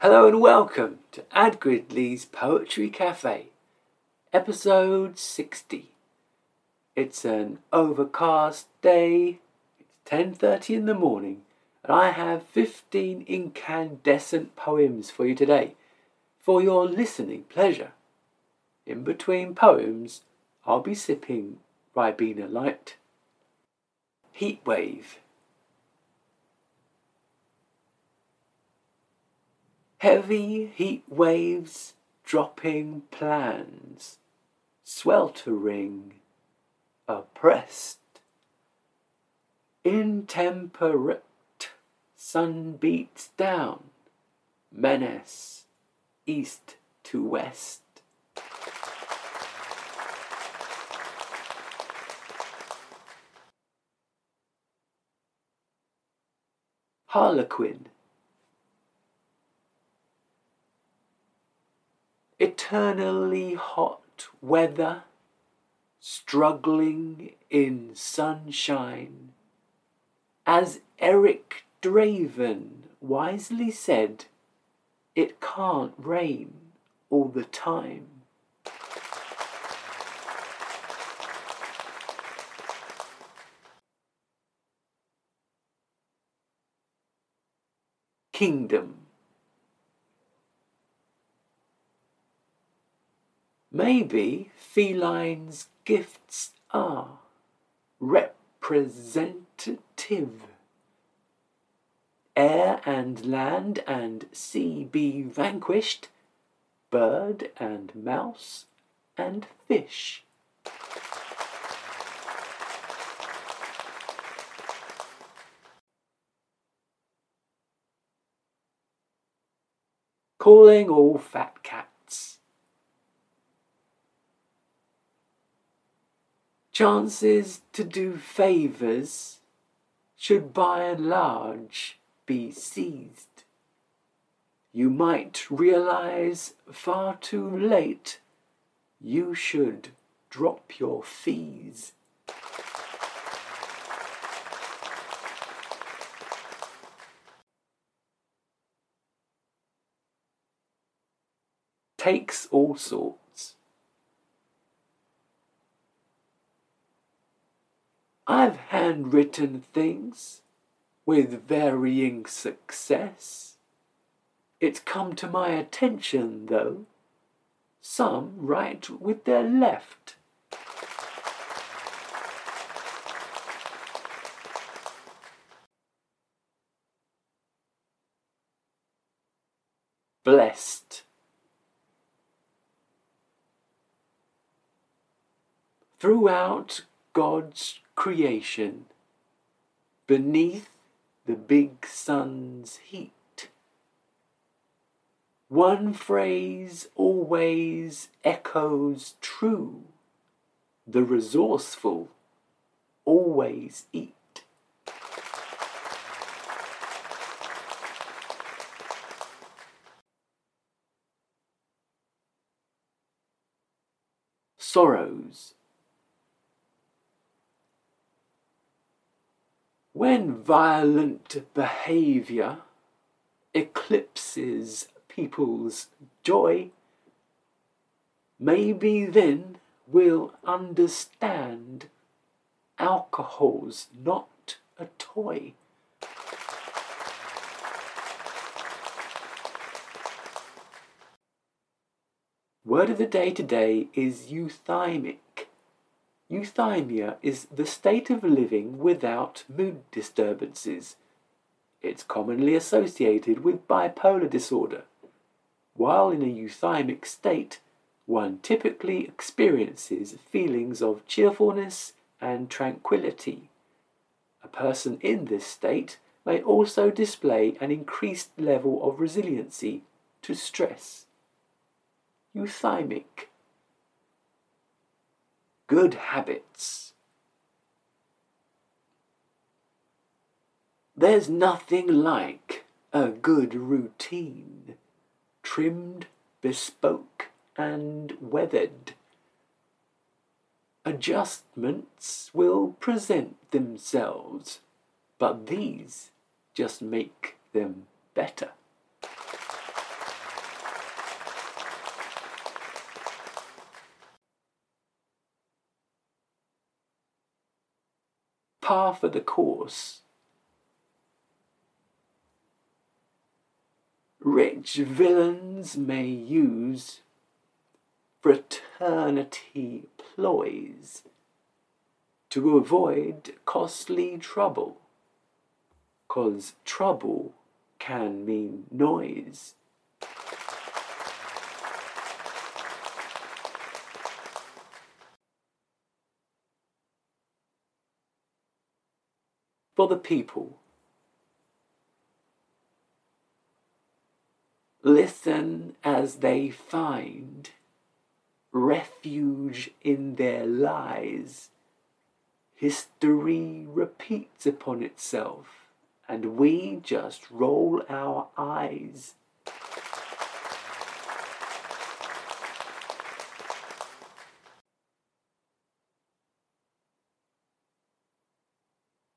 Hello and welcome to Ad Gridley's Poetry Cafe, episode 60. It's an overcast day, it's 10.30 in the morning, and I have 15 incandescent poems for you today, for your listening pleasure. In between poems, I'll be sipping Ribena Light. Heatwave. Heavy heat waves dropping plans, sweltering, oppressed, intemperate, sun beats down, menace, east to west. Harlequin. Eternally hot weather, struggling in sunshine. As Eric Draven wisely said, it can't rain all the time. Kingdom. Maybe felines' gifts are representative. Air and land and sea be vanquished, bird and mouse and fish. calling all fat Chances to do favours should by and large be seized. You might realize far too late you should drop your fees. takes all sorts. I've handwritten things with varying success. It's come to my attention, though, some write with their left. Blessed. throughout God's creation, beneath the big sun's heat. One phrase always echoes true the resourceful always eat. Sorrows When violent behaviour eclipses people's joy, maybe then we'll understand alcohol's not a toy. Word of the day today is euthymic. Euthymia is the state of living without mood disturbances. It's commonly associated with bipolar disorder. While in a euthymic state, one typically experiences feelings of cheerfulness and tranquility. A person in this state may also display an increased level of resiliency to stress. Euthymic good habits. There's nothing like a good routine, trimmed, bespoke, and weathered. Adjustments will present themselves, but these just make them better. Par for the course. Rich villains may use fraternity ploys to avoid costly trouble, cause trouble can mean noise. For the people Listen as they find refuge in their lies. History repeats upon itself, and we just roll our eyes.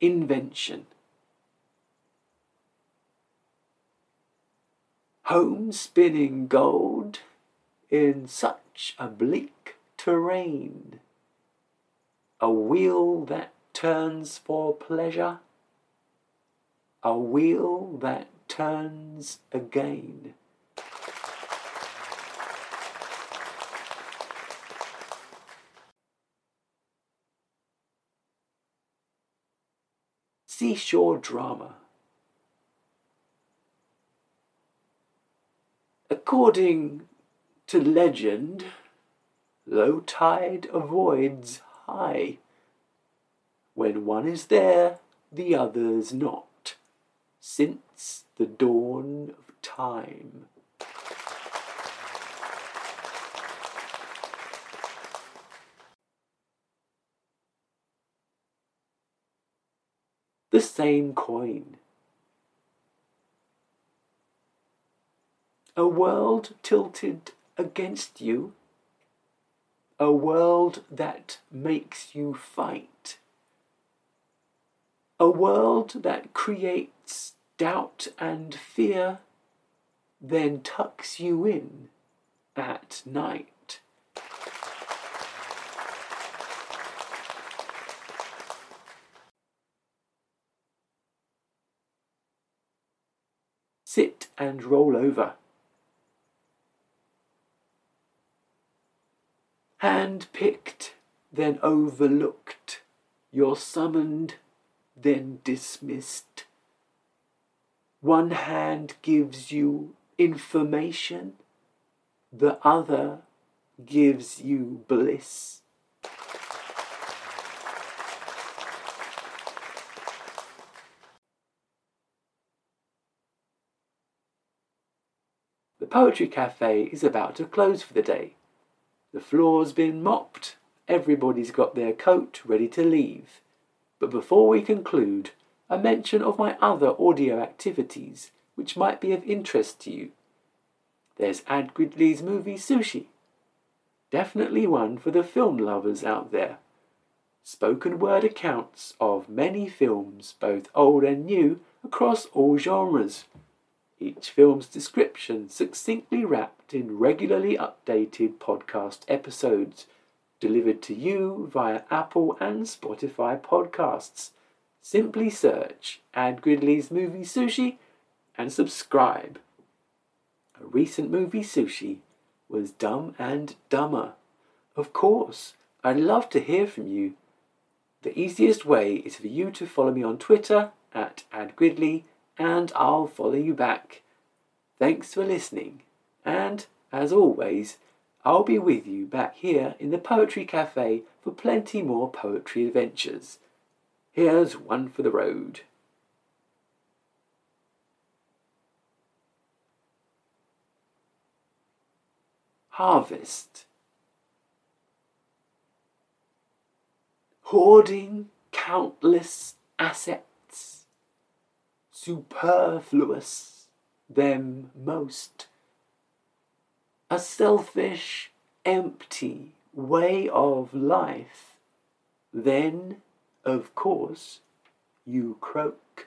Invention home spinning gold in such a bleak terrain. A wheel that turns for pleasure, a wheel that turns again. Seashore drama. According to legend, low tide avoids high. When one is there, the other's not, since the dawn of time. The same coin. A world tilted against you. A world that makes you fight. A world that creates doubt and fear, then tucks you in at night. Sit and roll over. hand-picked, then overlooked, you're summoned, then dismissed. One hand gives you information, the other gives you bliss. The poetry Cafe is about to close for the day. The floor's been mopped. Everybody's got their coat ready to leave. But before we conclude, a mention of my other audio activities which might be of interest to you. There's Ad Gridley's movie Sushi. Definitely one for the film lovers out there. Spoken word accounts of many films, both old and new, across all genres each film's description succinctly wrapped in regularly updated podcast episodes delivered to you via Apple and Spotify podcasts. Simply search Ad Gridley's Movie Sushi and subscribe. A recent movie sushi was Dumb and Dumber. Of course, I'd love to hear from you. The easiest way is for you to follow me on Twitter at AdGridley and I'll follow you back. Thanks for listening, and as always, I'll be with you back here in the Poetry Cafe for plenty more poetry adventures. Here's one for the road. Harvest. Hoarding countless assets superfluous them most. A selfish, empty way of life, then, of course, you croak.